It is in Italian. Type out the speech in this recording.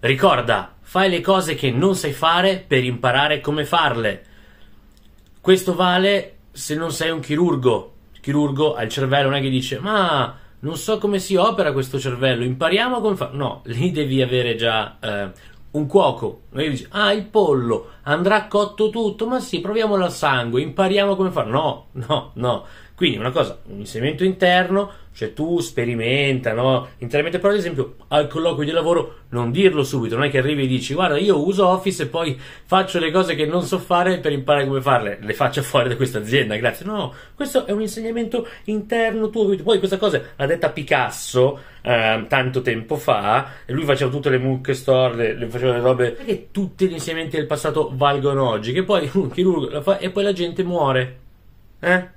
Ricorda, fai le cose che non sai fare per imparare come farle. Questo vale se non sei un chirurgo. Il chirurgo ha il cervello, non è che dice, ma non so come si opera questo cervello, impariamo come fa. No, lì devi avere già eh, un cuoco. E dici, ah, il pollo andrà cotto tutto, ma sì, proviamolo al sangue, impariamo come farlo. No, no, no. Quindi una cosa, un insegnamento interno, cioè tu sperimenta, no? Internamente, però ad esempio al colloquio di lavoro non dirlo subito, non è che arrivi e dici guarda io uso Office e poi faccio le cose che non so fare per imparare come farle, le faccio fuori da questa azienda, grazie. No, questo è un insegnamento interno tuo. Poi questa cosa l'ha detta Picasso eh, tanto tempo fa, e lui faceva tutte le mucche store, le, le faceva le robe, perché tutti gli insegnamenti del passato valgono oggi, che poi un chirurgo la fa e poi la gente muore. Eh?